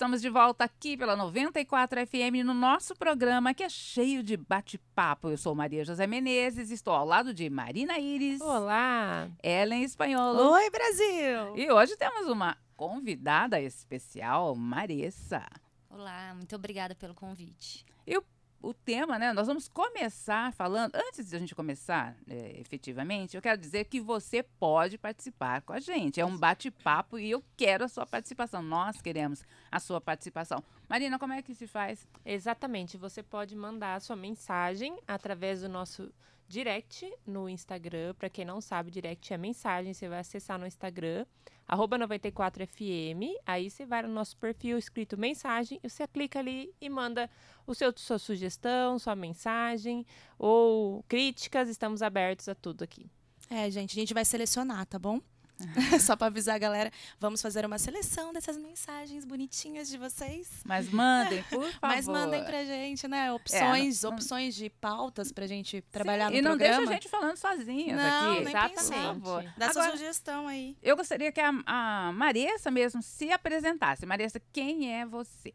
estamos de volta aqui pela 94 FM no nosso programa que é cheio de bate-papo. Eu sou Maria José Menezes, estou ao lado de Marina Iris. Olá! Ellen Espanholo. Oi, Brasil! E hoje temos uma convidada especial, Marissa. Olá, muito obrigada pelo convite. E o o tema, né? Nós vamos começar falando. Antes de a gente começar é, efetivamente, eu quero dizer que você pode participar com a gente. É um bate-papo e eu quero a sua participação. Nós queremos a sua participação. Marina, como é que se faz? Exatamente. Você pode mandar a sua mensagem através do nosso direct no Instagram. Para quem não sabe, direct é mensagem. Você vai acessar no Instagram, arroba 94FM. Aí você vai no nosso perfil escrito mensagem. E você clica ali e manda o seu, sua sugestão, sua mensagem ou críticas. Estamos abertos a tudo aqui. É, gente, a gente vai selecionar, tá bom? Só para avisar a galera, vamos fazer uma seleção dessas mensagens bonitinhas de vocês. Mas mandem, por favor. Mas mandem pra gente, né? Opções, é, não, opções de pautas pra gente trabalhar Sim, no e programa. E não deixa a gente falando sozinhas não, aqui. Nem Exatamente. Dá sua sugestão aí. Eu gostaria que a, a Marissa mesmo se apresentasse. Marissa, quem é você?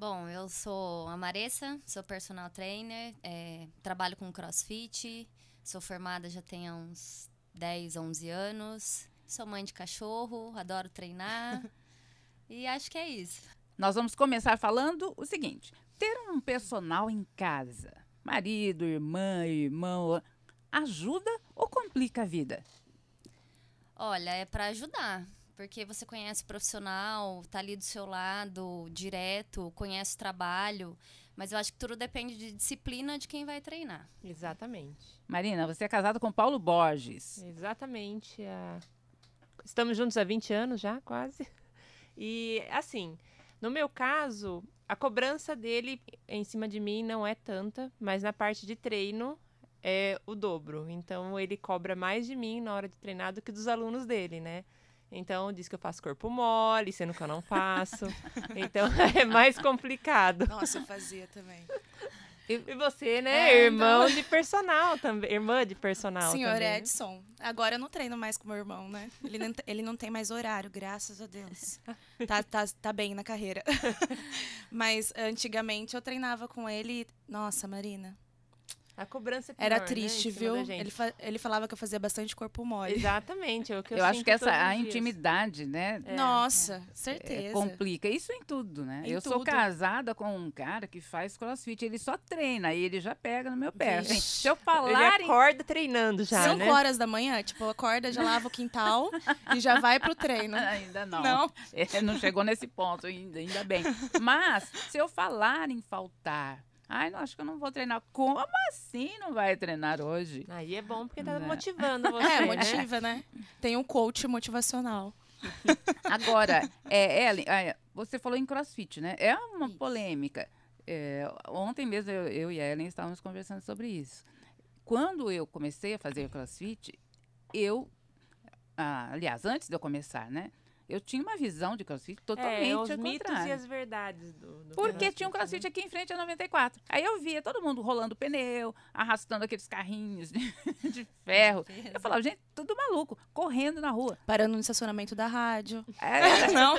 Bom, eu sou a Marissa, sou personal trainer, é, trabalho com crossfit, sou formada já tem uns 10, 11 anos. Sou mãe de cachorro, adoro treinar. e acho que é isso. Nós vamos começar falando o seguinte: ter um personal em casa, marido, irmã, irmão, ajuda ou complica a vida? Olha, é para ajudar porque você conhece o profissional, tá ali do seu lado, direto, conhece o trabalho. Mas eu acho que tudo depende de disciplina de quem vai treinar. Exatamente. Marina, você é casada com Paulo Borges. Exatamente. Estamos juntos há 20 anos já, quase. E, assim, no meu caso, a cobrança dele em cima de mim não é tanta, mas na parte de treino é o dobro. Então, ele cobra mais de mim na hora de treinar do que dos alunos dele, né? Então diz que eu faço corpo mole, sendo que eu não faço. então é mais complicado. Não, eu fazia também. E, você, né? É, irmão então... de personal também. Irmã de personal Senhor também. Edson. Agora eu não treino mais com meu irmão, né? Ele não, ele não tem mais horário, graças a Deus. Tá, tá, tá bem na carreira. Mas antigamente eu treinava com ele. Nossa, Marina. A cobrança é pior, Era né, triste, né, viu? Ele, fa ele falava que eu fazia bastante corpo mole. Exatamente, é o que eu Eu acho que essa a intimidade, né? É, Nossa, é, certeza. É, complica. Isso em tudo, né? Em eu tudo. sou casada com um cara que faz crossfit, ele só treina e ele já pega no meu pé. Assim, se eu falar. Ele acorda em... treinando já. Cinco né? horas da manhã, tipo, acorda, já lava o quintal e já vai pro treino. ainda não. Não. É, não chegou nesse ponto ainda, ainda bem. Mas, se eu falar em faltar Ai, não, acho que eu não vou treinar. Como assim não vai treinar hoje? Aí é bom porque tá né? motivando você. É, motiva, né? Tem um coach motivacional. Agora, é, Ellen, é, você falou em crossfit, né? É uma isso. polêmica. É, ontem mesmo eu, eu, e a Ellen estávamos conversando sobre isso. Quando eu comecei a fazer crossfit, eu. Ah, aliás, antes de eu começar, né? Eu tinha uma visão de crossfit totalmente é, os mitos e as verdades do, do Porque crossfit, tinha um crossfit né? aqui em frente a 94. Aí eu via todo mundo rolando pneu, arrastando aqueles carrinhos de, de ferro. Eu falava, gente, tudo maluco, correndo na rua. Parando no estacionamento da rádio. É, não.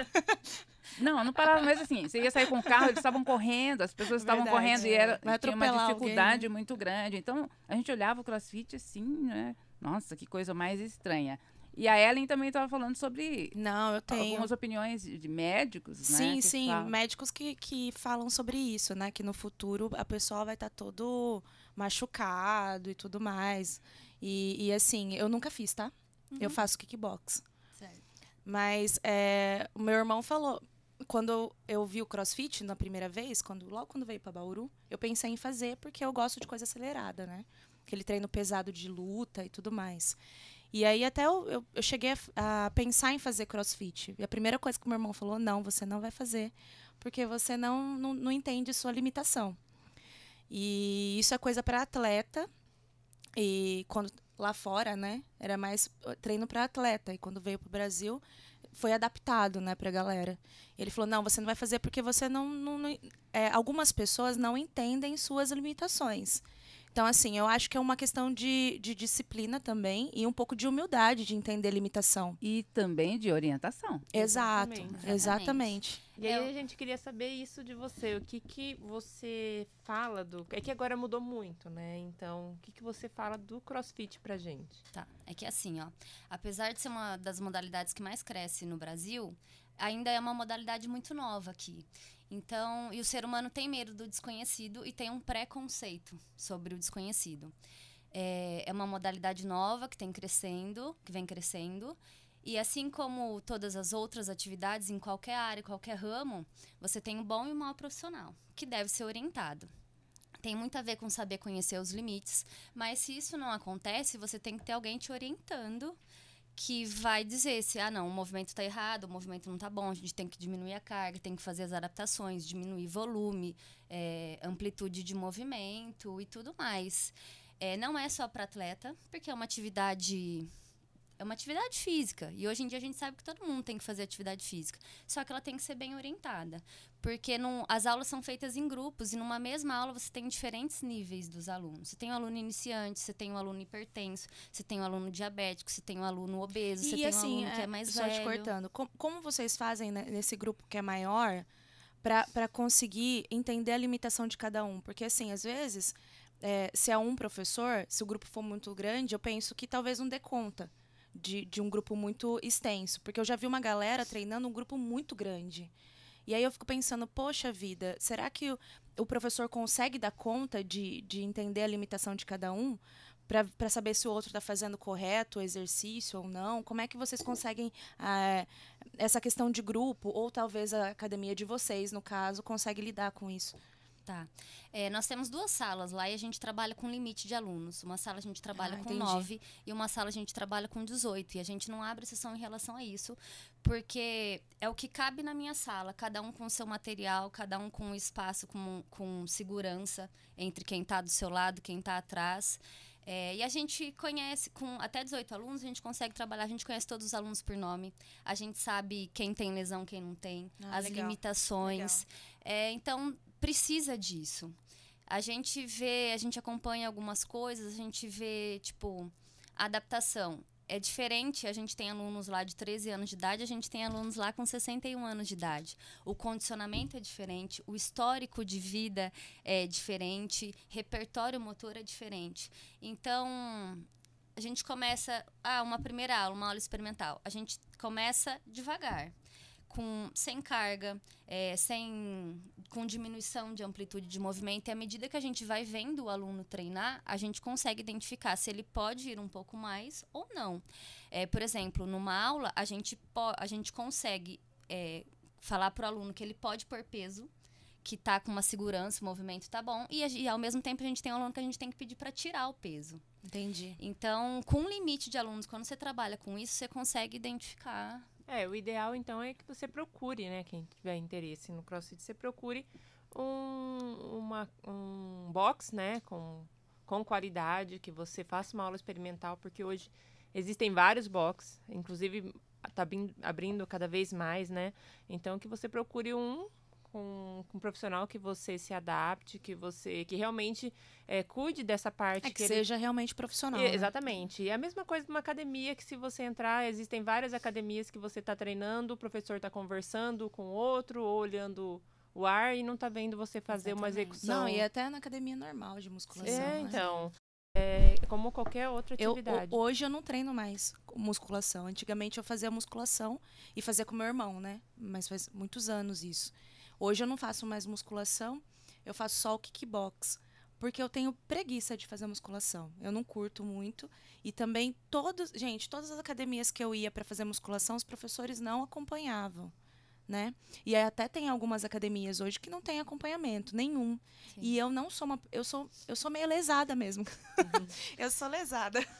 Não, não parava, mas assim, você ia sair com o carro, eles estavam correndo, as pessoas estavam correndo e era, tinha uma dificuldade alguém, né? muito grande. Então, a gente olhava o crossfit assim, né? Nossa, que coisa mais estranha. E a Ellen também estava falando sobre Não, eu tenho. algumas opiniões de médicos, sim, né? Sim, sim, médicos que, que falam sobre isso, né? Que no futuro a pessoa vai estar tá todo machucado e tudo mais. E, e assim, eu nunca fiz, tá? Uhum. Eu faço kickbox. Certo. Mas é, o meu irmão falou, quando eu vi o CrossFit na primeira vez, quando logo quando veio para Bauru, eu pensei em fazer porque eu gosto de coisa acelerada, né? Aquele treino pesado de luta e tudo mais. E aí até eu, eu, eu cheguei a, a, pensar em fazer crossfit. E a primeira coisa que meu irmão falou, não, você não vai fazer, porque você não, não, não entende sua limitação. E isso é coisa para atleta. E quando lá fora, né, era mais uh, treino para atleta. E quando veio para o Brasil, foi adaptado, né, para a galera. Ele falou, não, você não vai fazer porque você não, não, não é, algumas pessoas não entendem suas limitações. Então, assim, eu acho que é uma questão de, de disciplina também e um pouco de humildade de entender limitação. E também de orientação. Exato, Exatamente. exatamente. E aí Eu- a gente queria saber isso de você. O que que você fala do... É que agora mudou muito, né? Então, o que que você fala do crossfit pra gente? Tá, é que assim, ó, apesar de ser uma das modalidades que mais cresce no Brasil, ainda é uma modalidade muito nova aqui. Então, e o ser humano tem medo do desconhecido e tem um preconceito sobre o desconhecido. É, é uma modalidade nova que tem crescendo, que vem crescendo. E assim como todas as outras atividades em qualquer área, qualquer ramo, você tem o bom e o mau profissional, que deve ser orientado. Tem muito a ver com saber conhecer os limites, mas se isso não acontece, você tem que ter alguém te orientando que vai dizer se, ah, não, o movimento está errado, o movimento não está bom, a gente tem que diminuir a carga, tem que fazer as adaptações, diminuir volume, é, amplitude de movimento e tudo mais. É, não é só para atleta, porque é uma atividade é uma atividade física. E hoje em dia a gente sabe que todo mundo tem que fazer atividade física. Só que ela tem que ser bem orientada. Porque não, as aulas são feitas em grupos e numa mesma aula você tem diferentes níveis dos alunos. Você tem um aluno iniciante, você tem um aluno hipertenso, você tem um aluno diabético, você tem um aluno obeso, você E tem um assim, aluno que é, é mais só velho. te cortando, com- como vocês fazem né, nesse grupo que é maior para conseguir entender a limitação de cada um? Porque assim, às vezes, é, se é um professor, se o grupo for muito grande, eu penso que talvez não dê conta de, de um grupo muito extenso. Porque eu já vi uma galera treinando um grupo muito grande. E aí eu fico pensando, poxa vida, será que o, o professor consegue dar conta de, de entender a limitação de cada um? para saber se o outro está fazendo correto o exercício ou não? Como é que vocês conseguem ah, essa questão de grupo ou talvez a academia de vocês, no caso, consegue lidar com isso? Tá. É, nós temos duas salas lá e a gente trabalha com limite de alunos. Uma sala a gente trabalha Ah, com entendi. 9 e uma sala a gente trabalha com 18. E a gente não abre sessão em relação a isso, porque é o que cabe na minha sala, cada um com o seu material, cada um com o espaço, com, com segurança entre quem está do seu lado, quem está atrás. É, e a gente conhece, com até 18 alunos, a gente consegue trabalhar, a gente conhece todos os alunos por nome, a gente sabe quem tem lesão, quem não tem, Ah, as legal, limitações. É, então, precisa disso. A gente vê, a gente acompanha algumas coisas, a gente vê, tipo, adaptação. É diferente, a gente tem alunos lá de 13 anos de idade, a gente tem alunos lá com 61 anos de idade. O condicionamento é diferente, o histórico de vida é diferente, repertório motor é diferente. Então, a gente começa, ah, uma primeira aula, uma aula experimental. A gente começa devagar com sem carga, é, sem com diminuição de amplitude de movimento. E à medida que a gente vai vendo o aluno treinar, a gente consegue identificar se ele pode ir um pouco mais ou não. É, por exemplo, numa aula, a gente, a gente consegue é, falar para o aluno que ele pode pôr peso, que tá com uma segurança, o movimento tá bom, e, e ao mesmo tempo a gente tem um aluno que a gente tem que pedir para tirar o peso. Entendi. Então, com um limite de alunos, quando você trabalha com isso, você consegue identificar É, o ideal então é que você procure, né? Quem tiver interesse no CrossFit, você procure um, uma, um box, né? Com, com qualidade, que você faça uma aula experimental, porque hoje existem vários box, inclusive tá abrin- abrindo cada vez mais, né? Então que você procure um com, com um profissional que você se adapte, que você que realmente é, cuide dessa parte É que, ele seja realmente profissional. e- né? Exatamente. E é a mesma coisa de uma academia que se você entrar, existem várias academias que você está treinando, o professor está conversando com o outro, ou olhando o ar e não está vendo você fazer uma Exatamente. execução. Não, e até na academia normal de musculação. É, né? então. É como qualquer outra Eu, atividade. ho- hoje eu não treino mais musculação. Antigamente eu fazia musculação e fazia com meu irmão, né? Mas faz muitos anos isso. Hoje eu não faço mais musculação, eu faço só o kickbox. Porque eu tenho preguiça de fazer musculação. Eu não curto muito. E também todos. Gente, todas as academias que eu ia para fazer musculação, os professores não acompanhavam. Né? E até tem algumas academias hoje que não tem acompanhamento nenhum. Sim. E eu não sou uma. Eu sou, eu sou meio lesada mesmo. eu sou lesada.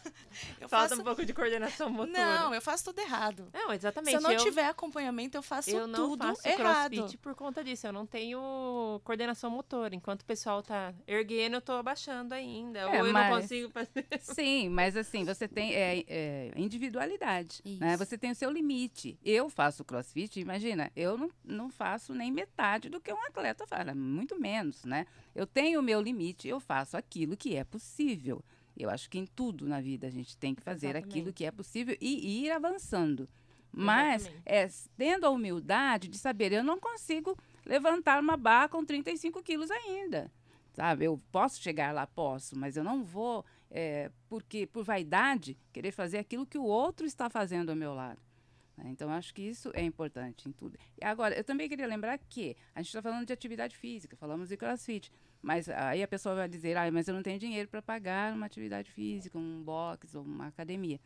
Eu Falta faço- um pouco de coordenação motora. Não, eu faço tudo errado. Não, exatamente. Se eu não eu, tiver acompanhamento, eu faço eu não tudo faço errado. crossfit por conta disso. Eu não tenho coordenação motora. Enquanto o pessoal tá erguendo, eu tô abaixando ainda. É, ou eu mas- não consigo fazer. Sim, mas assim, você tem é, é, individualidade, né? Você tem o seu limite. Eu faço crossfit, imagina, eu não, não faço nem metade do que um atleta faz, muito menos, né? Eu tenho o meu limite, eu faço aquilo que é possível. Eu acho que em tudo na vida a gente tem que fazer Exatamente. aquilo que é possível e ir avançando. Mas é tendo a humildade de saber, eu não consigo levantar uma barra com 35 quilos ainda. Sabe, eu posso chegar lá, posso, mas eu não vou, é, porque por vaidade, querer fazer aquilo que o outro está fazendo ao meu lado. Né? Então, acho que isso é importante em tudo. E agora, eu também queria lembrar que a gente está falando de atividade física, falamos de crossfit, mas aí a pessoa vai dizer, ah, mas eu não tenho dinheiro para pagar uma atividade física, um box ou uma academia.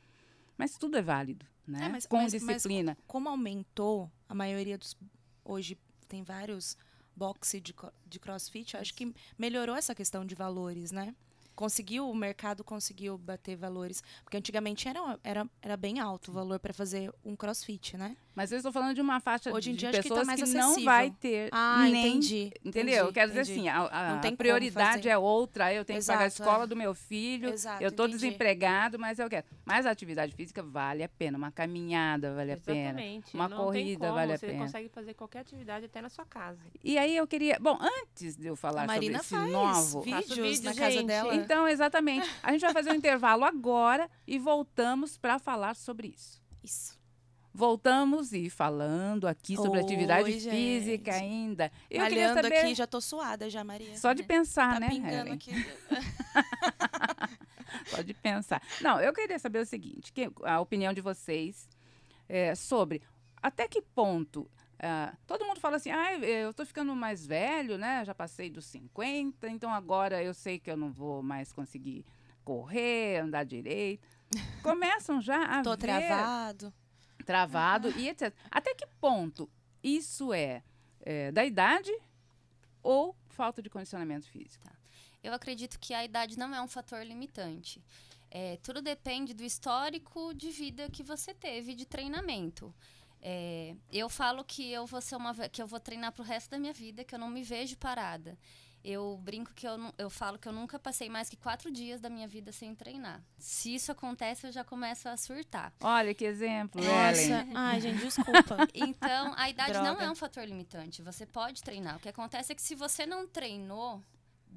Mas tudo é válido, né? É, mas- Com mas- mas disciplina. Como aumentou, a maioria dos. Hoje tem vários boxe de, de crossfit, acho que melhorou essa questão de valores, né? Conseguiu, o mercado conseguiu bater valores. Porque antigamente era, era, era bem alto o valor para fazer um crossfit, né? Mas eu estou falando de uma faixa Hoje em de dia acho que tá pessoas mais não vai ter Ah, nem entendi. Entendeu? entendi, Quero dizer entendi. assim, a, a- Não tem a como prioridade é outra, eu tenho que pagar a Exato, escola é. do meu filho, Exato, eu estou desempregado, mas eu quero. Mas a atividade física vale a pena, uma caminhada vale a pena. Exatamente. uma não corrida como, vale a você pena. consegue fazer qualquer atividade até na sua casa. E aí eu queria, bom, antes de eu falar sobre esse faz novo, vídeos Faço vídeo, na casa gente. dela. Então exatamente, a gente vai fazer um intervalo agora e voltamos para falar sobre isso. Isso. Voltamos e falando aqui sobre atividade Oi, física gente. ainda. Eu queria Malhando saber aqui, já tô suada já, Maria. só de pensar, tá né? pingando Helen? aqui. Só de pensar. Não, eu queria saber o seguinte: que, a opinião de vocês é, sobre até que ponto. Ah, todo mundo fala assim, ah, eu tô ficando mais velho, né? Já passei dos 50, então agora eu sei que eu não vou mais conseguir correr, andar direito. Começam já a Tô ver travado. travado e etc. Até que ponto isso é, é, da idade ou falta de condicionamento físico? Eu acredito que a idade não é um fator limitante. É, tudo depende do histórico de vida que você teve de treinamento. É, eu falo que eu vou ser uma que eu vou treinar pro resto da minha vida, que eu não me vejo parada. Eu brinco que eu, não- eu falo que eu nunca passei mais que quatro dias da minha vida sem treinar. Se isso acontece, eu já começo a surtar. Olha que exemplo. Nossa. Ai, gente, desculpa. Então, a idade não Droga. é um fator limitante. Você pode treinar. O que acontece é que se você não treinou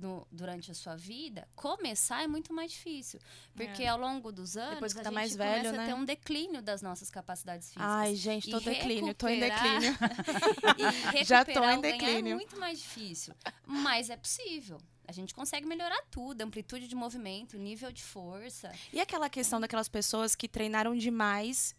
no- durante a sua vida, começar é muito mais difícil. Porque ao longo dos anos, Depois que a tá gente mais começa velho, a né? ter um declínio das nossas capacidades físicas. Ai, gente, tô declínio, tô em declínio. e Já tô em ganhar declínio. é muito mais difícil. Mas é possível. A gente consegue melhorar tudo, amplitude de movimento, nível de força. E aquela questão daquelas pessoas que treinaram demais.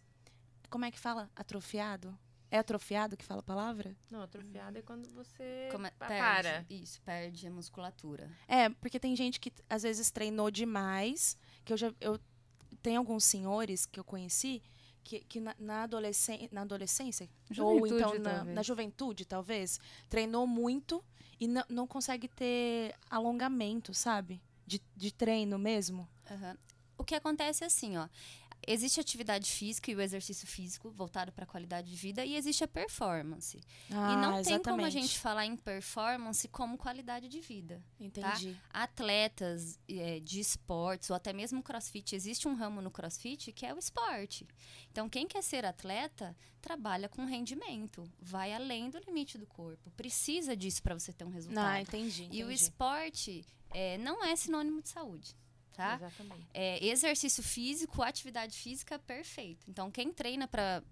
Como é que fala? Atrofiado? É atrofiado que fala a palavra? Não, atrofiado é quando você Come- pa- perde, para. Isso, perde a musculatura. É, porque tem gente que às vezes treinou demais, que eu já eu tem alguns senhores que eu conheci que, que na, na, adolescen na adolescência ou Juventude, então na, na juventude talvez treinou muito e não, consegue ter alongamento, sabe? De, de treino mesmo. Aham. O que acontece é assim, ó. Existe atividade física e o exercício físico voltado para a qualidade de vida e existe a performance. Ah, e não tem como a exatamente. gente falar em performance como qualidade de vida. Entendi. Atletas eh, de esportes ou até mesmo crossfit, existe um ramo no crossfit que é o esporte. Então, quem quer ser atleta trabalha com rendimento, vai além do limite do corpo, precisa disso para você ter um resultado. Ah, entendi. E o entendi. esporte eh, não é sinônimo de saúde, tá? Exatamente. É, exercício físico, atividade física, perfeito. Então, quem treina para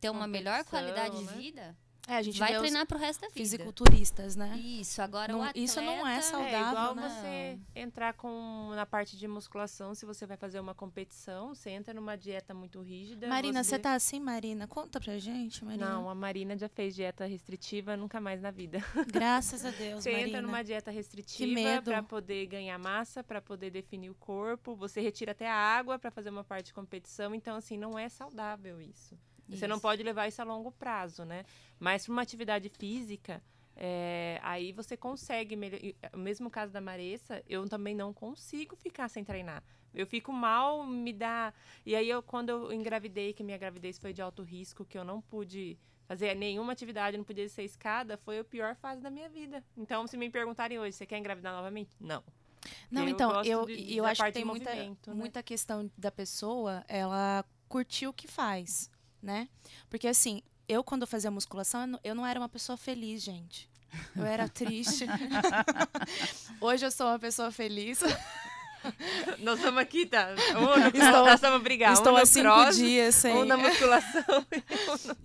ter uma melhor qualidade né? de vida, É, a gente vai treinar pro resto da vida. fisiculturistas, né? Isso, agora Não- o atleta... isso não é saudável, é igual né? você entrar com na parte de musculação, se você vai fazer uma competição, você entra numa dieta muito rígida. Marina, você tá assim, Marina? Conta pra gente, Marina. Não, a Marina já fez dieta restritiva, nunca mais na vida. Graças a Deus, Você Marina. entra numa dieta restritiva para poder ganhar massa, para poder definir o corpo. Você retira até a água para fazer uma parte de competição. Então, assim, não é saudável isso. Você não Isso. pode levar isso a longo prazo, né? Mas para uma atividade física, é, aí você consegue. melhor- O mesmo caso da Maressa, eu também não consigo ficar sem treinar. Eu fico mal, me dá. E aí, eu, quando eu engravidei, que minha gravidez foi de alto risco, que eu não pude fazer nenhuma atividade, não podia ser escada, foi a pior fase da minha vida. Então, se me perguntarem hoje, você quer engravidar novamente? Não. Não, Eu então, eu, de- eu acho que tem muita, né? muita questão da pessoa, ela curtir o que faz, né? Porque assim, eu quando fazia musculação, eu não- era uma pessoa feliz, gente. Eu era triste. Hoje eu sou uma pessoa feliz. Nós estamos aqui, tá? Estou- nós estamos brigar. Estou um há cinco cross, dias sem. Um na musculação.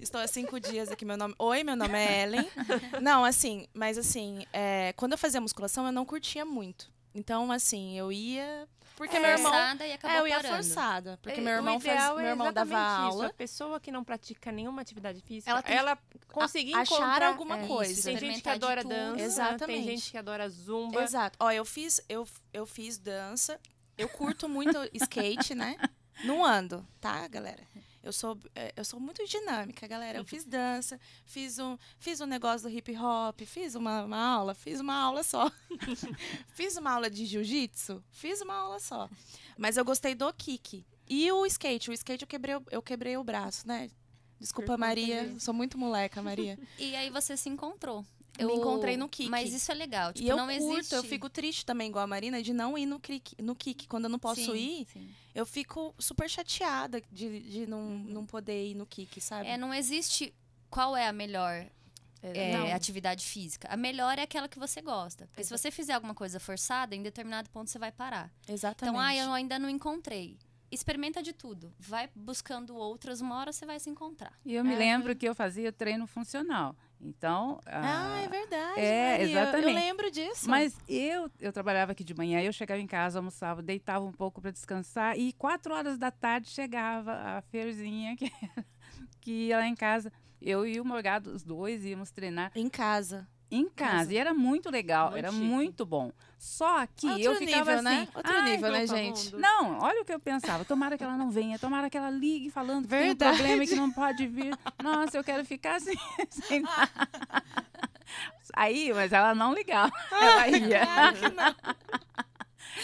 Estou há cinco dias aqui. Meu nome... Oi, meu nome é Ellen. Não, assim, mas assim, é, quando eu fazia musculação, eu não curtia muito. Então, assim, eu ia. Porque meu irmão. Forçada e acabou É, eu ia parando. forçada. Porque É, meu irmão, faz, meu é irmão dava exatamente isso. aula. A pessoa que não pratica nenhuma atividade física, Ela ela, tem conseguir achar encontrar alguma é, coisa. Tem gente que adora dança, tem Exatamente. gente que adora zumba. Exato. Ó, eu fiz, eu, eu fiz dança. Eu curto muito skate, né? Não ando, tá, galera? Eu sou, é, eu sou muito dinâmica, galera. Eu fiz dança, fiz um, fiz um negócio do hip hop, fiz uma, uma aula, fiz uma aula só. fiz uma aula de jiu-jitsu, fiz uma aula só. Mas eu gostei do kick. E o skate, o skate eu quebrei, o- eu quebrei o braço, né? Desculpa, Maria. Sou muito moleca, Maria. E aí você se encontrou. Me encontrei no kick. Mas isso é legal. Tipo, e eu não curto, existe. eu fico triste também, igual a Marina, de não ir no. No kick. Quando eu não posso Sim, ir, sim. eu fico super chateada de, de não, não poder ir no kick, sabe? É, não existe qual é a melhor é, Não. atividade física. A melhor é aquela que você gosta. Porque se você fizer alguma coisa forçada, em determinado ponto você vai parar. Exatamente. Então, ah, eu ainda não encontrei. Experimenta de tudo. Vai buscando outras, uma hora você vai se encontrar. E eu me É. lembro que eu fazia treino funcional. Então. Ah, ah, é verdade. é, Maria. Eu- Eu, exatamente. lembro disso. Mas eu, eu trabalhava aqui de manhã, eu chegava em casa, almoçava, deitava um pouco para descansar e quatro horas da tarde chegava a Ferzinha que, que ia lá em casa. Eu e o Morgado, os dois íamos treinar Em casa. Em casa. E era muito legal, Muito era chique. muito bom. Só que Outro eu ficava nível, assim. né? Outro "Ai, nível, né, gente? Mundo. Não, olha o que eu pensava. Tomara que ela não venha, tomara que ela ligue falando que tem um Verdade. problema e que não pode vir. Nossa, eu quero ficar assim, sem nada. Aí, mas ela não ligava. Ela ia.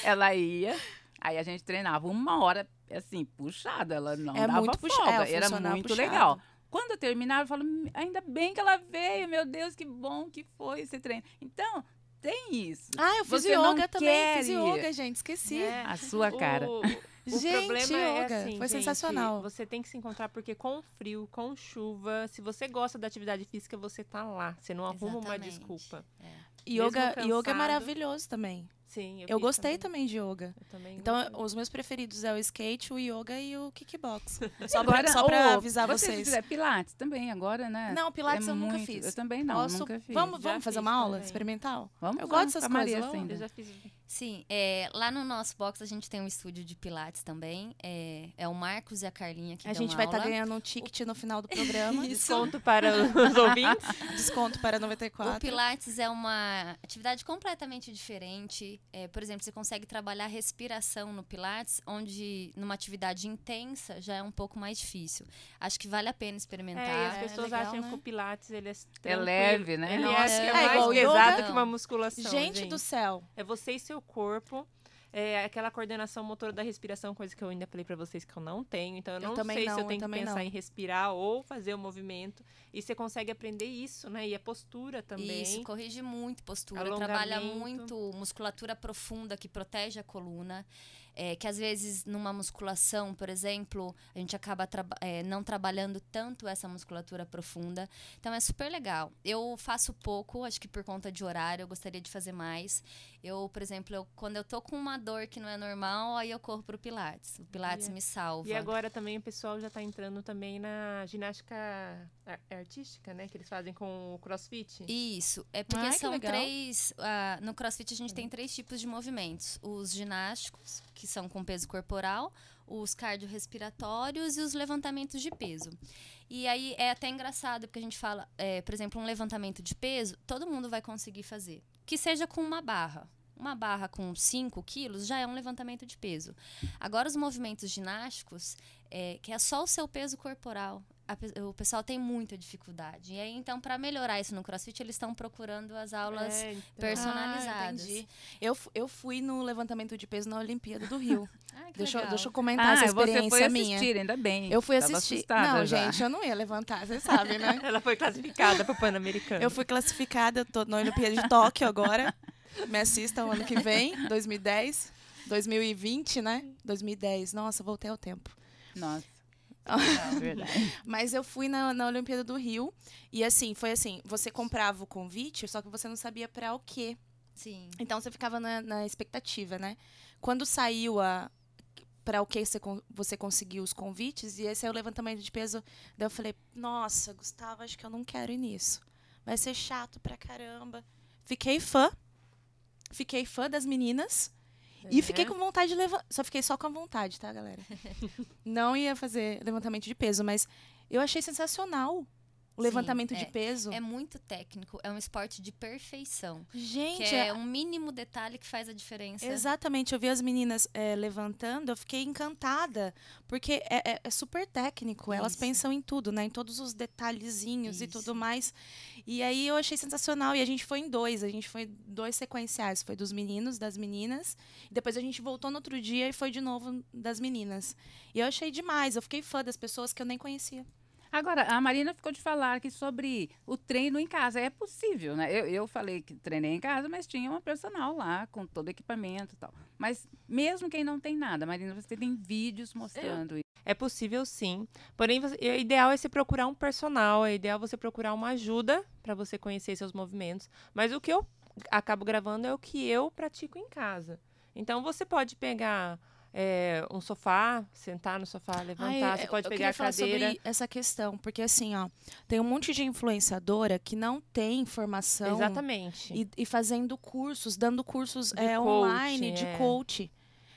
Ela ia. Aí a gente treinava uma hora, assim, puxada. Ela não É dava muito folga. é, Era muito puxado. legal. Quando eu terminava, eu falo, "Hum, ainda bem que ela veio, meu Deus, que bom que foi esse treino. Então, tem isso. Ah, eu fiz Você yoga também. Fiz yoga, gente. Esqueci. É. A sua cara. O, o Gente, problema é yoga, assim, foi gente, sensacional. Você tem que se encontrar porque com frio, com chuva, se você gosta da atividade física, você tá lá. Você não arruma uma Exatamente. desculpa. Yoga, Mesmo yoga é cansado. maravilhoso também. Sim, eu, Eu gostei também de yoga. Eu também Então, gostei. os meus preferidos é o skate, o yoga e o kickbox. Só Agora, pra, só pra avisar você vocês. fizer Pilates também agora, né? Não, Pilates É eu nunca muito- fiz. Eu também não, Posso- nunca fiz. Vamos, Já vamos fazer fiz uma aula também. experimental? Vamos, eu vamos gosto dessas Maria coisas, ainda. Eu já fiz. Sim, é, lá no nosso box a gente tem um estúdio de Pilates também. É, é o Marcos e a Carlinha que A dão gente vai estar aula. ganhando um ticket no final do programa. Desconto para os ouvintes. Desconto para O 94. Pilates é uma atividade completamente diferente. É, por exemplo, você consegue trabalhar respiração no Pilates, onde numa atividade intensa já é um pouco mais difícil. Acho que vale a pena experimentar. É, as É pessoas legal, acham né? que o Pilates ele é, tranquilo. leve, né? Ele Nossa, é, é mais igual o pesado yoga. que uma musculação. Gente, do céu. É você e seu corpo. É aquela coordenação motora da respiração, coisa que eu ainda falei pra vocês que eu não tenho. Então eu Eu não sei não, se eu eu tenho que também pensar não. em respirar ou fazer o movimento. E você consegue aprender isso, né? E a postura também. Isso, corrige muito postura, trabalha muito musculatura profunda que protege a coluna. É, que às vezes numa musculação, por exemplo, a gente acaba traba- é, não trabalhando tanto essa musculatura profunda. Então é super legal. Eu faço pouco, acho que por conta de horário, eu gostaria de fazer mais. Eu, por exemplo, eu- quando eu tô com uma dor que não é normal, aí eu corro pro Pilates. O Pilates E- me salva. E agora também o pessoal já tá entrando também na ginástica ar- artística, né? Que eles fazem com o crossfit. Isso, é porque Ai, são três. ah, no CrossFit a gente tem três tipos de movimentos: os ginásticos, que são com peso corporal, os cardiorrespiratórios e os levantamentos de peso. E aí é até engraçado, porque a gente fala, é, por exemplo, um levantamento de peso, todo mundo vai conseguir fazer. Que seja com uma barra. Uma barra com 5 quilos já é um levantamento de peso. Agora, os movimentos ginásticos, é, que é só o seu peso corporal. A o pessoal tem muita dificuldade. E aí, então, para melhorar isso no CrossFit, eles estão procurando as aulas É, então. personalizadas. Ah, eu, eu fui no levantamento de peso na Olimpíada do Rio. Ai, que deixa, legal. deixa eu comentar Ah, essa você experiência foi minha. assistir, ainda bem. Eu fui Tava assistir. Não, já. gente, eu não ia levantar, você sabe, né? Ela foi classificada para o Pan-Americano. Eu fui classificada, tô na Olimpíada de Tóquio agora. Me assistam ano que vem, 2010. 2020, né? 2010. Nossa, voltei ao tempo. Nossa. É verdade. Mas eu fui na, na Olimpíada do Rio e assim, foi assim, você comprava o convite, só que você não sabia pra o quê. Sim. Então você ficava na, na expectativa, né? Quando saiu a para o que você, você conseguiu os convites e esse é o levantamento de peso, daí eu falei: "Nossa, Gustavo, acho que eu não quero ir nisso. Vai ser chato pra caramba". Fiquei fã. Fiquei fã das meninas. E fiquei com vontade de levantar. Só fiquei só com a vontade, tá, galera? Não ia fazer levantamento de peso, mas eu achei sensacional o Sim, levantamento de é- peso. É muito técnico, é um esporte de perfeição. Gente, é- é um mínimo detalhe que faz a diferença. Exatamente, eu vi as meninas é, levantando, eu fiquei encantada, porque é, é- é super técnico, elas Isso. pensam em tudo, né? Em todos os detalhezinhos e Isso. tudo mais. E aí eu achei sensacional, e a gente foi em dois, a gente foi dois sequenciais, foi dos meninos, das meninas, e depois a gente voltou no outro dia e foi de novo das meninas. E eu achei demais, eu fiquei fã das pessoas que eu nem conhecia. Agora, a Marina ficou de falar aqui sobre o treino em casa. É possível, né? Eu, eu falei que treinei em casa, mas tinha uma personal lá, com todo o equipamento e tal. Mas mesmo quem não tem nada, Marina, você tem vídeos mostrando isso. É possível sim. Porém, você- o ideal é você procurar um personal, é ideal você procurar uma ajuda para você conhecer seus movimentos. Mas o que eu acabo gravando é o que eu pratico em casa. Então você pode pegar é, um sofá, sentar no sofá, levantar, Ai, você eu- pode eu pegar queria a falar cadeira. sobre essa questão, porque assim, ó, tem um monte de influenciadora que não tem formação Exatamente. e, e fazendo cursos, dando cursos De é, coach, online de é. coach.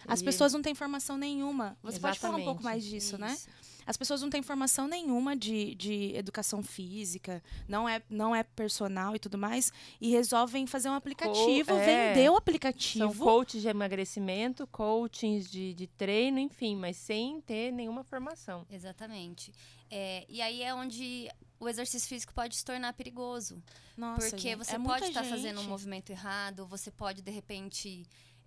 As E- pessoas não têm formação nenhuma. Você pode falar um pouco Exatamente. mais disso, né? As pessoas não têm formação nenhuma de, de educação física, não é, não é personal e tudo mais, e resolvem fazer um aplicativo, é. vender o São aplicativo. coaches de emagrecimento, coachings de, de treino, enfim, mas sem ter nenhuma formação. Exatamente. É, e aí é onde o exercício físico pode se tornar perigoso. Nossa, porque gente, você é pode estar fazendo um movimento errado, você pode, de repente,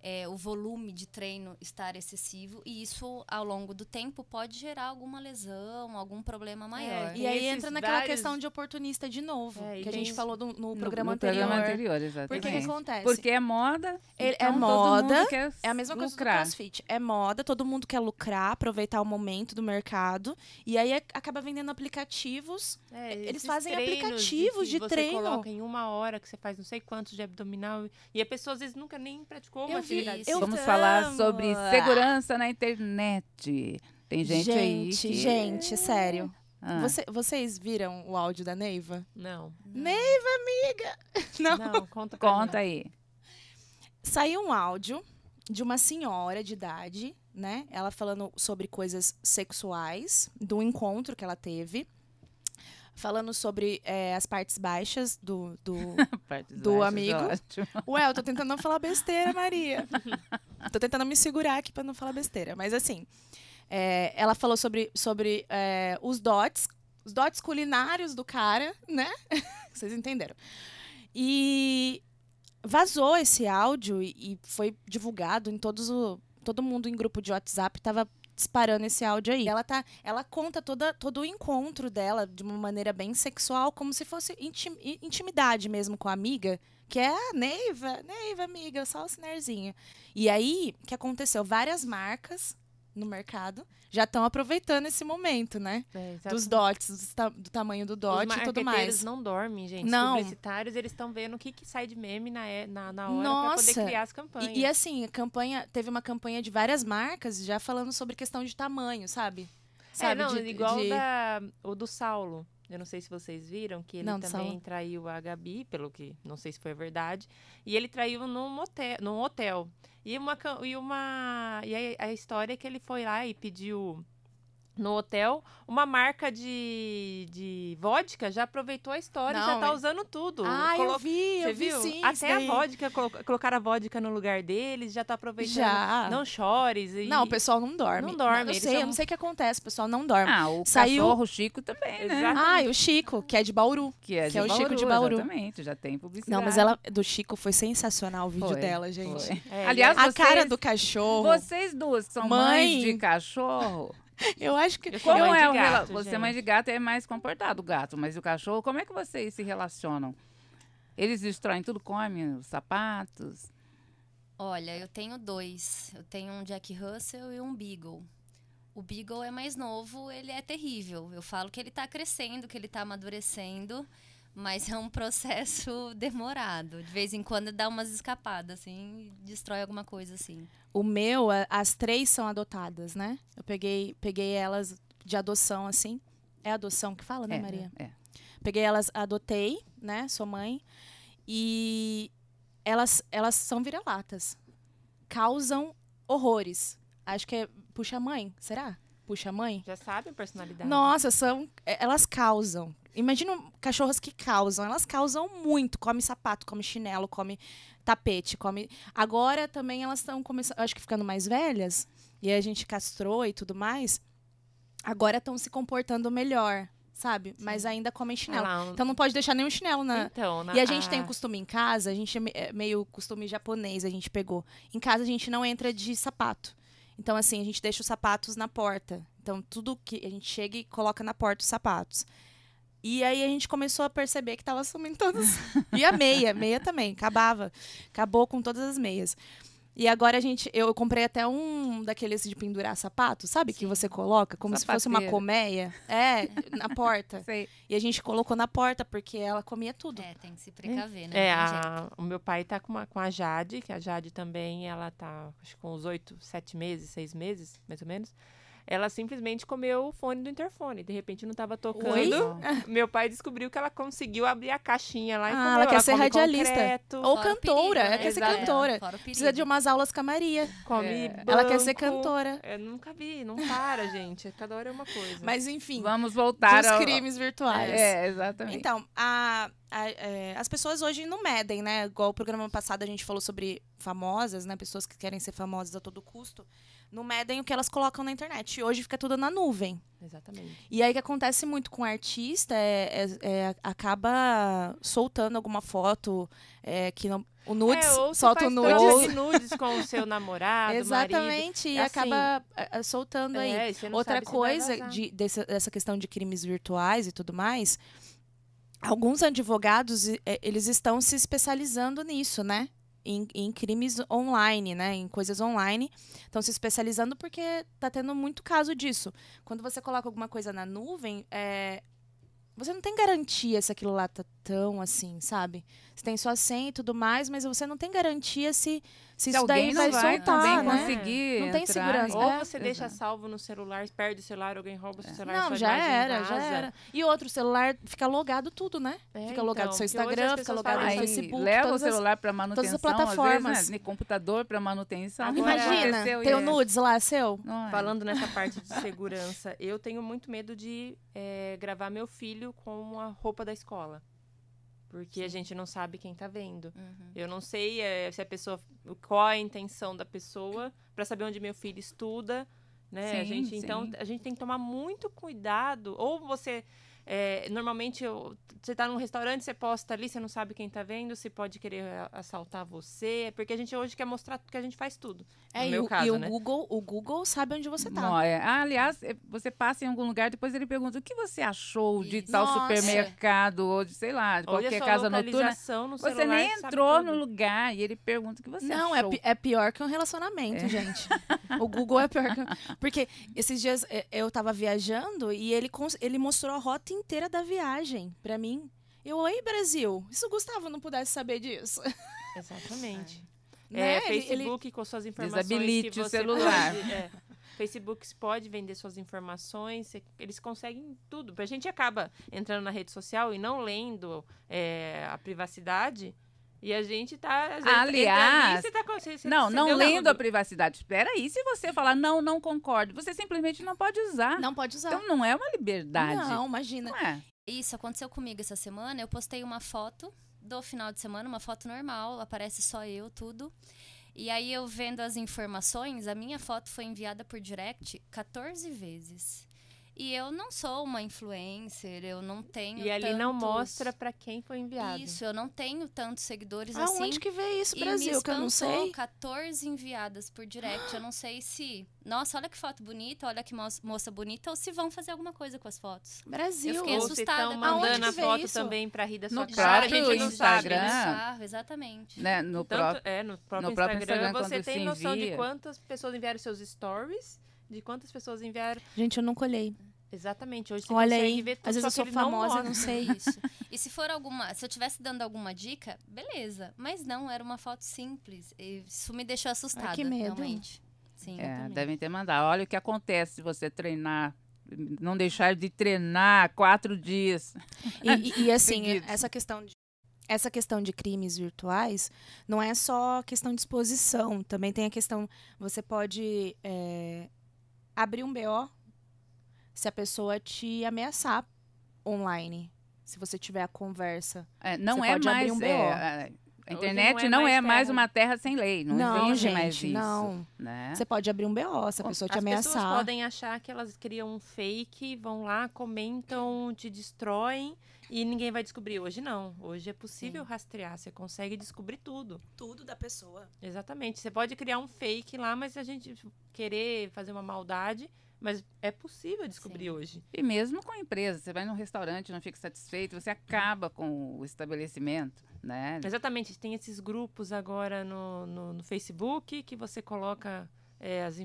é, o volume de treino estar excessivo, e isso, ao longo do tempo, pode gerar alguma lesão, algum problema maior. Tem E aí entra naquela vários- questão de oportunista de novo, É, que a gente falou do- no, No- programa no anterior. programa anterior, exatamente. Porque que acontece? Porque é moda. Ele- então é todo moda, mundo quer É a mesma coisa lucrar. do CrossFit. É moda, todo mundo quer lucrar, aproveitar o momento do mercado. E aí é- acaba vendendo aplicativos. É, Eles fazem aplicativos que de você treino. coloca em uma hora que você faz não sei quantos de abdominal e a pessoa às vezes nunca nem praticou uma Eu vi, atividade. eu Vamos amo. falar sobre segurança na internet. Tem gente, aí gente, que... gente, sério. Ah, Você- vocês viram o áudio da Neiva? Não, Neiva, amiga! Não. não, conta Conta aí. Saiu um áudio de uma senhora de idade, né? Ela falando sobre coisas sexuais, do encontro que ela teve. Falando sobre é, as partes baixas do, do, Do baixas, amigo. ótimo. Ué, eu tô tentando não falar besteira, Maria. tô tentando me segurar aqui pra não falar besteira. Mas assim, é, ela falou sobre, sobre é, os dots, os dots culinários do cara, né? Vocês entenderam. E vazou esse áudio e, e foi divulgado em todos o. Todo mundo em grupo de WhatsApp tava disparando esse áudio aí. Ela tá, ela conta toda, todo o encontro dela de uma maneira bem sexual, como se fosse intim- intimidade mesmo com a amiga, que é a Neiva, Neiva, amiga, só o sinarzinho. E aí, o que aconteceu? Várias marcas no mercado já estão aproveitando esse momento, né? É. Dos dots, dos ta- do tamanho do Os dot e tudo mais. não dormem, gente. Não. Os publicitários, eles estão vendo o que, que sai de meme na, é- na, na hora pra Nossa. poder criar as campanhas. E, e assim, a campanha, teve uma campanha de várias marcas já falando sobre questão de tamanho, sabe? é, Sabe, não, de- igual de- da, o do Saulo. Eu não sei se vocês viram, que ele Não, também Saulo. traiu a Gabi, pelo que não sei se foi verdade. E ele traiu num motel. Num hotel. E uma. E, uma, e a, a história é que ele foi lá e pediu no hotel uma marca de, de vodka, já aproveitou a história, já Não, tá é- usando tudo. Ah, eu Colo- vi, Você eu vi viu? sim. isso Até a vodka, colo- colocaram a vodka no lugar deles, já tá aproveitando. Já. Não chores. E... Não, o pessoal não dorme. Não dorme, Eu eles sei, eu são- não sei o que acontece, o pessoal não dorme. Ah, o Saiu- cachorro Chico também, né? Exato. Ah, e o Chico, que é de Bauru. Que é, Que é o Chico de Bauru. Exatamente, já tem publicidade. Não, mas ela do Chico foi sensacional o vídeo Foi, dela, gente. foi. É, Aliás, A vocês, cara do cachorro. vocês duas são Mãe. mães de cachorro. Eu acho que Como é de o gato, Você, gente. mãe de gato, é mais comportado o gato, mas o cachorro, como é que vocês se relacionam? Eles destroem tudo, comem os sapatos. Olha, eu tenho dois. Eu tenho um Jack Russell e um Beagle. O Beagle é mais novo, ele é terrível. Eu falo que ele tá crescendo, que ele tá amadurecendo, mas é um processo demorado. De vez em quando dá umas escapadas, assim, e destrói alguma coisa, assim. O meu, as três são adotadas, né? Eu peguei, peguei elas de adoção, assim. É adoção que fala, né, É, Maria? é. Peguei elas, adotei, né? Sou mãe. E elas, elas são vira-latas. Causam horrores. Acho que é puxa-mãe, será? Puxa-mãe? Já sabe a personalidade. Nossa, são. é, Elas causam. Imagina cachorras que causam. Elas causam muito. Come sapato, come chinelo, come tapete, come. Agora também elas estão começando. Acho que ficando mais velhas. E a gente castrou e tudo mais. Agora estão se comportando melhor, sabe? Mas ainda comem chinelo. um- Então não pode deixar nenhum chinelo na. Então, na- E a gente tem a- o costume em casa, a gente é é meio costume japonês, a gente pegou. Em casa a gente não entra de sapato. Então, assim, a gente deixa os sapatos na porta. Então, tudo que a gente chega e coloca na porta os sapatos. E aí a gente começou a perceber que tava sumindo todas. e a meia, meia também, acabava. Acabou com todas as meias. E agora a gente. Eu comprei até um daqueles de pendurar sapato, sabe? Que Sim. você coloca, como se fosse uma colmeia. É, na porta. Sei. E a gente colocou na porta, porque ela comia tudo. É, tem que se precaver, né? É, a- o meu pai tá com, uma- com a Jade, que a Jade também, ela tá, acho que com uns oito, sete meses, seis meses, mais ou menos. Ela simplesmente comeu o fone do interfone. De repente não tava tocando. Oi? Meu pai descobriu que ela conseguiu abrir a caixinha lá e Ah, comeu. ela quer ser come radialista. concreto, Ou Fora cantora, perigo, ela né? quer ser Exato. cantora. Fora o Precisa de umas aulas com a Maria. come É. Ela quer ser cantora. Eu nunca vi, não para, gente. Cada hora é uma coisa. Mas enfim, Vamos voltar dos ao... crimes virtuais. É, exatamente. Então, a- a- é, as pessoas hoje não medem, né? Igual o programa passado a gente falou sobre famosas, né? Pessoas que querem ser famosas a todo custo. Não medem o que elas colocam na internet. E hoje fica tudo na nuvem. Exatamente. E aí o que acontece muito com o artista é, é- é- acaba soltando alguma foto é, que não. O nudes, é, ou solta o nudes. nudes com o seu namorado, marido. Exatamente, e Assim, acaba é, é, soltando aí. É, Outra coisa de, desse- dessa questão de crimes virtuais e tudo mais, alguns advogados eles estão se especializando nisso, né? Em, em crimes online, né? Em coisas online. Estão se especializando porque tá tendo muito caso disso. Quando você coloca alguma coisa na nuvem, é, você não tem garantia se aquilo lá tá tão assim, sabe? Você tem sua senha e tudo mais, mas você não tem garantia se, se, Se isso alguém daí não vai, vai soltar, também né? conseguir Não tem entrar segurança. Ou É, você deixa exato. salvo no celular, perde o celular, alguém rouba o seu celular. Não, sua já era, já era. E outro, o celular fica logado tudo, né? É, Fica logado então, seu as Instagram, fica logado no. Facebook, leva o todas as- celular para manutenção, plataformas. às vezes, né? Computador para manutenção. Imagina, tem o nudes lá, seu? Não é? Falando nessa parte de segurança, eu tenho muito medo de eh, gravar meu filho com a roupa da escola. Porque a gente não sabe quem tá vendo. Uhum. Eu não sei eh, se a pessoa. qual a intenção da pessoa para saber onde meu filho estuda. Né? a Sim, gente, então, sim. a gente tem que tomar muito cuidado. Ou você. Eh, normalmente, eu- você tá num restaurante, você posta ali, você não sabe quem tá vendo, se pode querer assaltar você. Porque a gente hoje quer mostrar que a gente faz tudo. É, no e, meu o, caso, e o né? Google, o Google sabe onde você tá. Não, é. Ah, aliás, é, você passa em algum lugar, depois ele pergunta o que você achou de Isso. tal Nossa. supermercado, ou de, sei lá, de qualquer casa noturna. no Você celular, nem entrou tudo. no lugar e ele pergunta o que você Não, é, achou. pi- é pior que um relacionamento, gente. O Google é pior que. Porque esses dias é, eu tava viajando e ele, ele mostrou a rota inteira da viagem pra mim. Eu, oi, Brasil. E se o Gustavo não pudesse saber disso? Exatamente. Né? É, Ele- ele- Facebook com suas informações. Desabilite que o celular. pode- é, Facebook pode vender suas informações, eles conseguem tudo. A gente acaba entrando na rede social e não lendo é, a privacidade. E a gente tá. às Aliás, cê tá com- cê- cê- Não, não lendo a privacidade. Espera aí, se você falar não, não concordo, você simplesmente não pode usar. Não pode usar. Então não é uma liberdade. não, imagina. Não é. Isso aconteceu comigo essa semana. Eu postei uma foto do final de semana, uma foto normal, aparece só eu, tudo. E aí eu vendo as informações, a minha foto foi enviada por direct 14 vezes. E eu não sou uma influencer, eu não tenho E ali não tantos- mostra pra quem foi enviado. Isso, eu não tenho tantos seguidores Aonde assim. que vê isso, E me Brasil? Que eu não sei. 14 enviadas por direct. Eu não sei se. Nossa, olha que foto bonita, olha que mo- moça bonita, ou se vão fazer alguma coisa com as fotos. Brasil. Eu fiquei Ou se assustada com mandando Aonde a foto isso? também pra rir da sua No cara. A próprio gente não sabe, Instagram. né? Bizarro, exatamente. Né? No Tanto- próprio. é, no próprio no Instagram, Instagram, você tem se noção de envia. quantas pessoas enviaram seus stories de quantas pessoas enviaram. Gente, eu nunca olhei. Exatamente, hoje você Olha consegue aí, ver tudo, às vezes eu sou não famosa, mostra. não sei. Isso. E se for alguma. Se eu tivesse dando alguma dica, beleza. Mas não, era uma foto simples. E Isso me deixou assustada. que medo. Realmente. Sim. É, devem ter mandado. Olha o que acontece se você treinar, não deixar de treinar quatro dias. E, e- e, assim, essa questão de essa questão de crimes virtuais não é só questão de exposição, também tem a questão você pode é, abrir um BO se a pessoa te ameaçar online, se você tiver a conversa. É, não Você é pode abrir mais. um é, BO. a- internet não não é é, mais mais uma terra sem lei. Não, Não, existe gente, mais isso. não. Né? Você pode abrir um BO se a pessoa te As ameaçar. pessoas podem achar que elas criam um fake, vão lá, comentam, te destroem e ninguém vai descobrir. Hoje não. Hoje é possível rastrear, você consegue descobrir tudo. tudo da pessoa. Exatamente. Você pode criar um fake lá, mas a gente querer fazer uma maldade, mas é possível descobrir Sim. hoje. E mesmo com a empresa, você vai num restaurante, não fica satisfeito, você acaba com o estabelecimento, né? Exatamente. Tem esses grupos agora no, no, no Facebook que você coloca é, as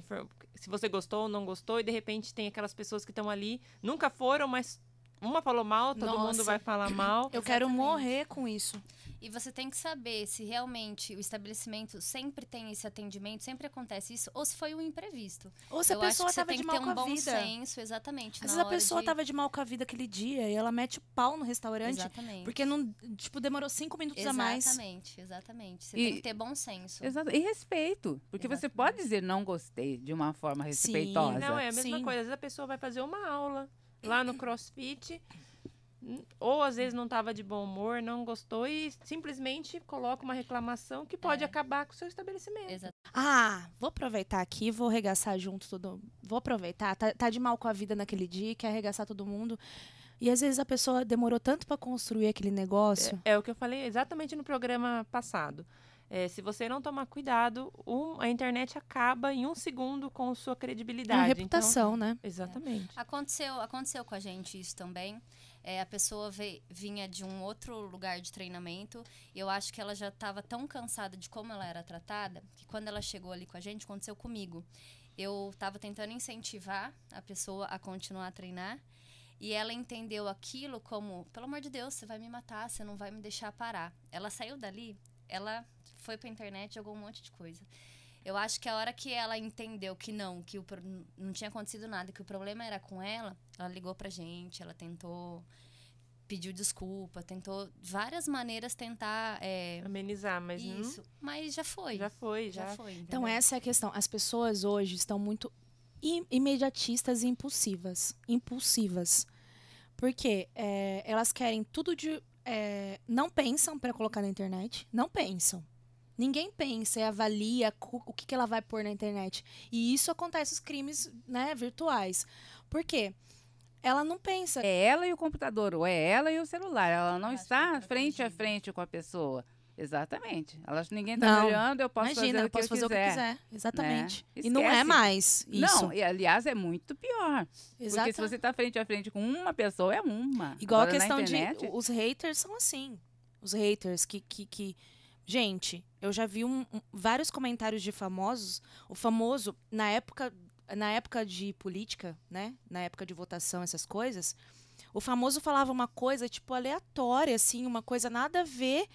se você gostou ou não gostou, e de repente tem aquelas pessoas que estão ali, nunca foram, mas uma falou mal, todo mundo Nossa. vai falar mal. Eu quero Exatamente. morrer com isso. E você tem que saber se realmente o estabelecimento sempre tem esse atendimento, sempre acontece isso, ou se foi um imprevisto. Ou se a eu pessoa que você tava tem de que mal ter com um a bom vida. senso, exatamente. Às na vezes a pessoa de... tava de mal com a vida aquele dia e ela mete o pau no restaurante Exatamente. porque não, tipo, demorou cinco minutos a mais. Exatamente, exatamente. Você E- tem que ter bom senso. Exato. E respeito. Porque você Exatamente. pode dizer não gostei de uma forma Sim, respeitosa. Não, é a mesma Sim. coisa. Às vezes a pessoa vai fazer uma aula lá no CrossFit, ou às vezes não estava de bom humor, não gostou e simplesmente coloca uma reclamação que pode É. acabar com o seu estabelecimento. Exa- Ah, vou aproveitar aqui, vou arregaçar junto todo. Vou aproveitar. Tá, tá de mal com a vida naquele dia, quer arregaçar todo mundo. E às vezes a pessoa demorou tanto pra construir aquele negócio. É o que eu falei exatamente no programa passado. É, se você não tomar cuidado, um- a internet acaba em um segundo com sua É, credibilidade. uma reputação, né? Então, exatamente. Aconteceu, aconteceu com a gente isso também. É, a pessoa ve- vinha de um outro lugar de treinamento e eu acho que ela já estava tão cansada de como ela era tratada que quando ela chegou ali com a gente, aconteceu comigo. Eu estava tentando incentivar a pessoa a continuar a treinar e ela entendeu aquilo como, pelo amor de Deus, você vai me matar, você não vai me deixar parar. Ela saiu dali, ela foi pra internet, jogou um monte de coisa. Eu acho que a hora que ela entendeu que não, que o, não tinha acontecido nada, que o problema era com ela, ela ligou pra gente, ela tentou, pediu desculpa, tentou várias maneiras tentar é, Amenizar, mas não- isso, mas já foi. já foi, já já. foi. Então entendeu? essa é a questão. As pessoas hoje estão muito im- imediatistas e impulsivas. Impulsivas. Porque é, elas querem tudo de. é, não pensam para colocar na internet. Não pensam. Ninguém pensa e avalia o que, que ela vai pôr na internet. E isso acontece os crimes né, virtuais. Por quê? Ela não pensa. É ela e o computador, ou é ela e o celular. Ela não acho está frente a frente com a pessoa. Exatamente. Ela, ninguém está Não. olhando, eu posso Imagina, fazer, eu o, que posso eu fazer quiser. o que quiser. Exatamente. Né? E não é mais isso. Não, e aliás é muito pior. Porque Exata- se você está frente a frente com uma pessoa, é uma. Igual Agora, a questão na de. internet, Os haters são assim. Os haters que. que, que- Gente, eu já vi um- um- vários comentários de famosos. O famoso, na época, na época de política, né? Na época de votação, essas coisas, o famoso falava uma coisa, tipo, aleatória, assim, uma coisa nada a ver.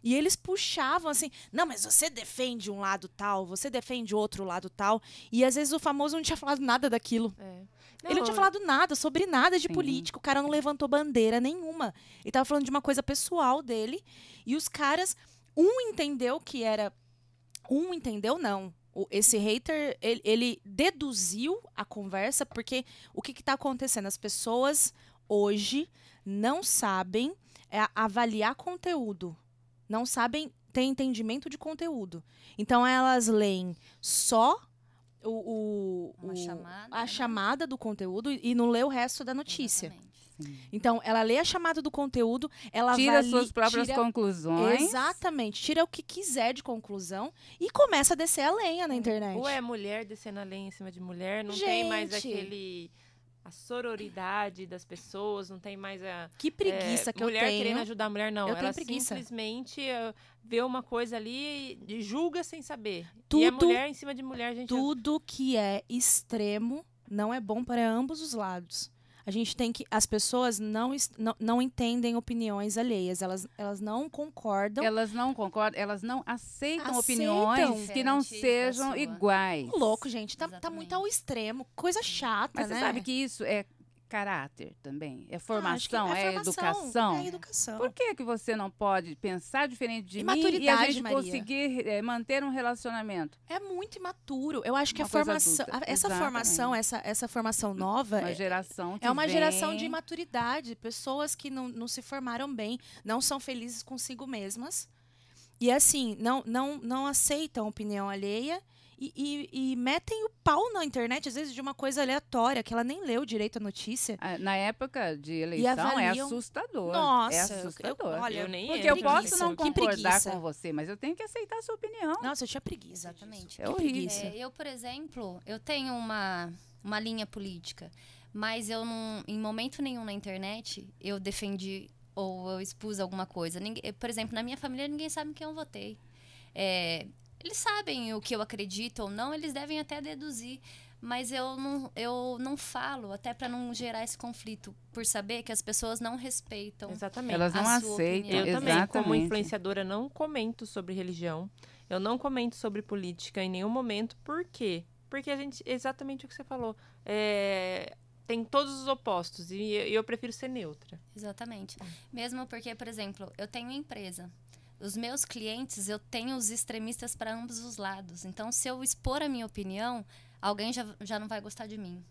E eles puxavam assim, não, mas você defende um lado tal, você defende outro lado tal. E às vezes o famoso não tinha falado nada daquilo. É. Ele não tinha falado nada sobre nada de Sim. política. O cara não levantou bandeira nenhuma. Ele tava falando de uma coisa pessoal dele. E os caras, um entendeu que era. Um entendeu, não. Esse hater, ele, ele deduziu a conversa, porque o que, que tá acontecendo? As pessoas hoje não sabem é, avaliar conteúdo. Não sabem ter entendimento de conteúdo. Então elas leem só o, o- o- chamada, a né? chamada do conteúdo e não lê o resto da notícia. Exatamente. Sim. Então, ela lê a chamada do conteúdo, ela tira suas próprias tira- conclusões. Exatamente, tira o que quiser de conclusão e começa a descer a lenha na internet. Ou é mulher descendo a lenha em cima de mulher, não tem mais Gente. aquele a sororidade das pessoas, não tem mais a Que preguiça é, que eu mulher tenho. querendo ajudar a mulher, não. Eu tenho Ela preguiça. simplesmente eh, vê uma coisa ali e julga sem saber. e é Tudo- mulher em cima de mulher, gente. Tudo que é extremo não é bom para ambos os lados. A gente tem que. As pessoas não, não, não entendem opiniões alheias. Elas, elas não concordam. Elas não concordam, elas não aceitam, Aceitam. opiniões que não sejam iguais. Louco, gente. Tá, tá muito ao extremo. Coisa chata, Mas né? você sabe que isso é caráter também? É Ah, formação, é, formação, educação? É educação. Por que, que você não pode pensar diferente de E mim e a gente Maria. conseguir eh, manter um relacionamento? É muito imaturo. Eu acho que Uma a formação. a- essa Exatamente. formação, essa, essa formação nova. Uma é- geração É uma geração de vem- maturidade, pessoas que não, não se formaram bem, não são felizes consigo mesmas. E assim, não, não, não aceitam opinião alheia e, e- e metem o pau na internet, às vezes, de uma coisa aleatória, que ela nem leu direito a notícia. Ah, Na época de eleição é avaliam- assustador. Nossa, é eu- assustador. olha, Eu nem Porque eu posso nisso. não concordar preguiça. com você, mas eu tenho que aceitar a sua opinião. Nossa, eu tinha preguiça. Exatamente. É Que horrível. preguiça. É, eu, por exemplo, eu tenho uma, uma linha política, mas eu não, em momento nenhum na internet, eu defendi ou eu expus alguma coisa. Ninguém, por exemplo, na minha família, ninguém sabe quem eu votei. É, eles sabem o que eu acredito ou não, eles devem até deduzir. Mas eu não, eu não falo, até para não gerar esse conflito, por saber que as pessoas não respeitam. Exatamente. Elas não a sua aceitam. opinião. Eu também, como Exatamente. influenciadora, não comento sobre religião. Eu não comento sobre política em nenhum momento. Por quê? Porque a gente, exatamente o que você falou, é, tem todos os opostos e eu, eu prefiro ser neutra. Exatamente. Mesmo porque, por exemplo, eu tenho empresa. Os meus clientes, eu tenho os extremistas para ambos os lados. Então, se eu expor a minha opinião, alguém já, já não vai gostar de mim.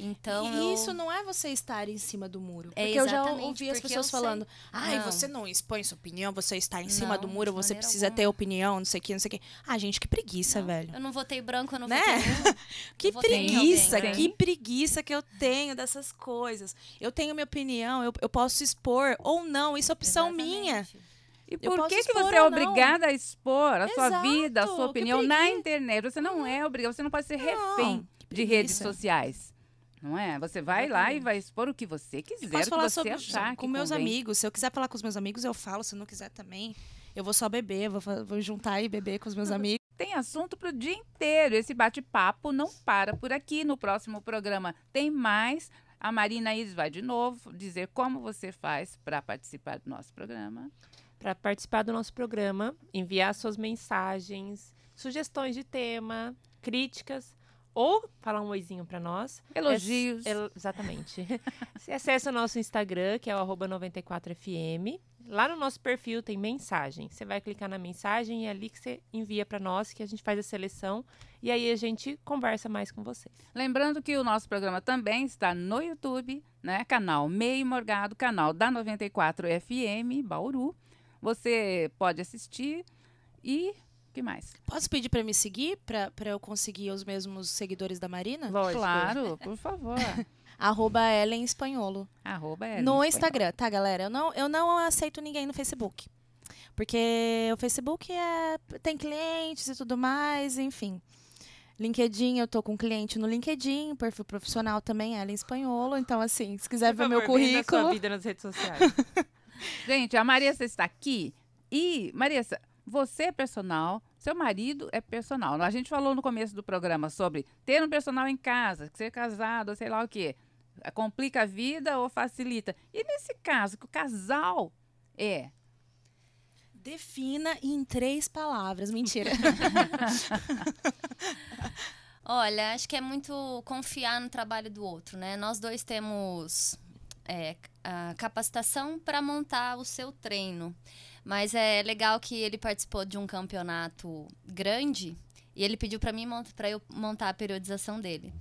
Então, e eu... isso não é você estar em cima do muro. É, Porque eu já exatamente, ouvi as pessoas falando: ai, Não. você não expõe sua opinião, você está em cima Não, do muro, você precisa alguma. ter opinião, não sei o que, não sei o que. Ah, gente, que preguiça, Não, velho. Eu não votei branco, eu não Né? votei. Que Eu preguiça, alguém, né? que preguiça que eu tenho dessas coisas. Eu tenho minha opinião, eu, eu posso expor ou não, isso é opção minha. E por que, que você é obrigada a expor a sua Exato, vida, a sua opinião na internet? Você não é obrigada, você não pode ser refém de redes sociais. Não é? Você vai lá e vai expor o que você quiser, Eu posso que falar você sobre, achar com meus convém. amigos. Se eu quiser falar com os meus amigos, eu falo. Se eu não quiser também, eu vou só beber, vou, vou juntar e beber com os meus amigos. Tem assunto para o dia inteiro. Esse bate-papo não para por aqui. No próximo programa tem mais. A Marina Iris vai de novo dizer como você faz para participar do nosso programa. Para participar do nosso programa, enviar suas mensagens, sugestões de tema, críticas ou falar um oizinho para nós. Elogios. É- el- exatamente. Você acessa o nosso Instagram, que é o arroba 94fm. Lá no nosso perfil tem mensagem. Você vai clicar na mensagem e é ali que você envia para nós, que a gente faz a seleção. E aí a gente conversa mais com vocês. Lembrando que o nosso programa também está no YouTube, né? Canal Meio Morgado, canal da 94 FM Bauru. Você pode assistir e o que mais? Posso pedir pra me seguir, pra pra eu conseguir os mesmos seguidores da Marina? Lógico. Claro, por favor. Arroba Ellen Espanholo. Arroba Ellen no. Instagram, tá, galera? Eu não, eu não aceito ninguém no Facebook. Porque o Facebook é, tem clientes e tudo mais, enfim. LinkedIn, eu tô com cliente no LinkedIn, perfil profissional também, Ellen Espanholo. Então, assim, se quiser Por ver meu favor, a sua currículo. vida nas redes sociais. Gente, a Marissa está aqui. E, Marissa, você é personal, seu marido é personal. A gente falou no começo do programa sobre ter um personal em casa, ser casado, sei lá o quê. Complica a vida ou facilita? E nesse caso, que o casal é Defina em três palavras. Mentira. Olha, acho que é muito confiar no trabalho do outro, né? Nós dois temos é, a capacitação para montar o seu treino. Mas é legal que ele participou de um campeonato grande e ele pediu para mim para eu montar a periodização dele.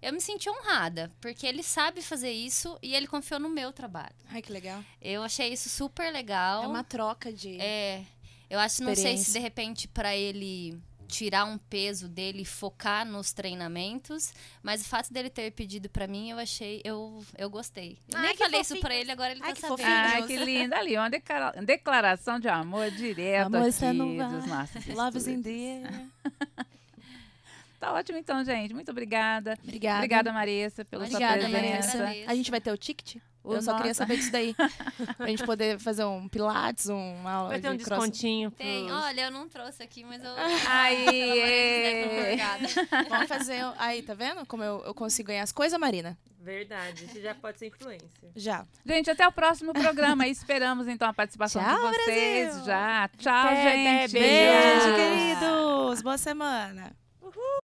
Eu me senti honrada, porque ele sabe fazer isso e ele confiou no meu trabalho. Ai, que legal. Eu achei isso super legal. É uma troca de. É, eu acho, não sei se de repente para ele tirar um peso dele e focar nos treinamentos, mas o fato dele ter pedido pra mim, eu achei, eu, eu gostei. Eu Ai, nem que falei isso fofinho. pra ele, agora ele Ai, tá que sabendo. fofinho. Ai, que linda ali. Uma declara- declaração de amor direto Amor, aqui você não vai. dos nossos Love is in the. Tá ótimo então, gente. Muito obrigada. Obrigada. Obrigada, Marissa, pela Obrigada, sua presença. Marissa. A gente vai ter o ticket? eu Nossa. só queria saber disso daí. pra gente poder fazer um pilates, uma aula Vai ter um de descontinho. Pros... Tem. Olha, eu não trouxe aqui, mas eu... Aí! Né, Vamos fazer... Aí, tá vendo como eu, eu consigo ganhar as coisas, Marina? Verdade, você já pode ser influencer. Já. Gente, até o próximo programa. Esperamos, então, a participação Tchau, de vocês. Brasil. Já. Tchau, até, gente. Beijo. beijo, queridos. Boa semana. Uhul.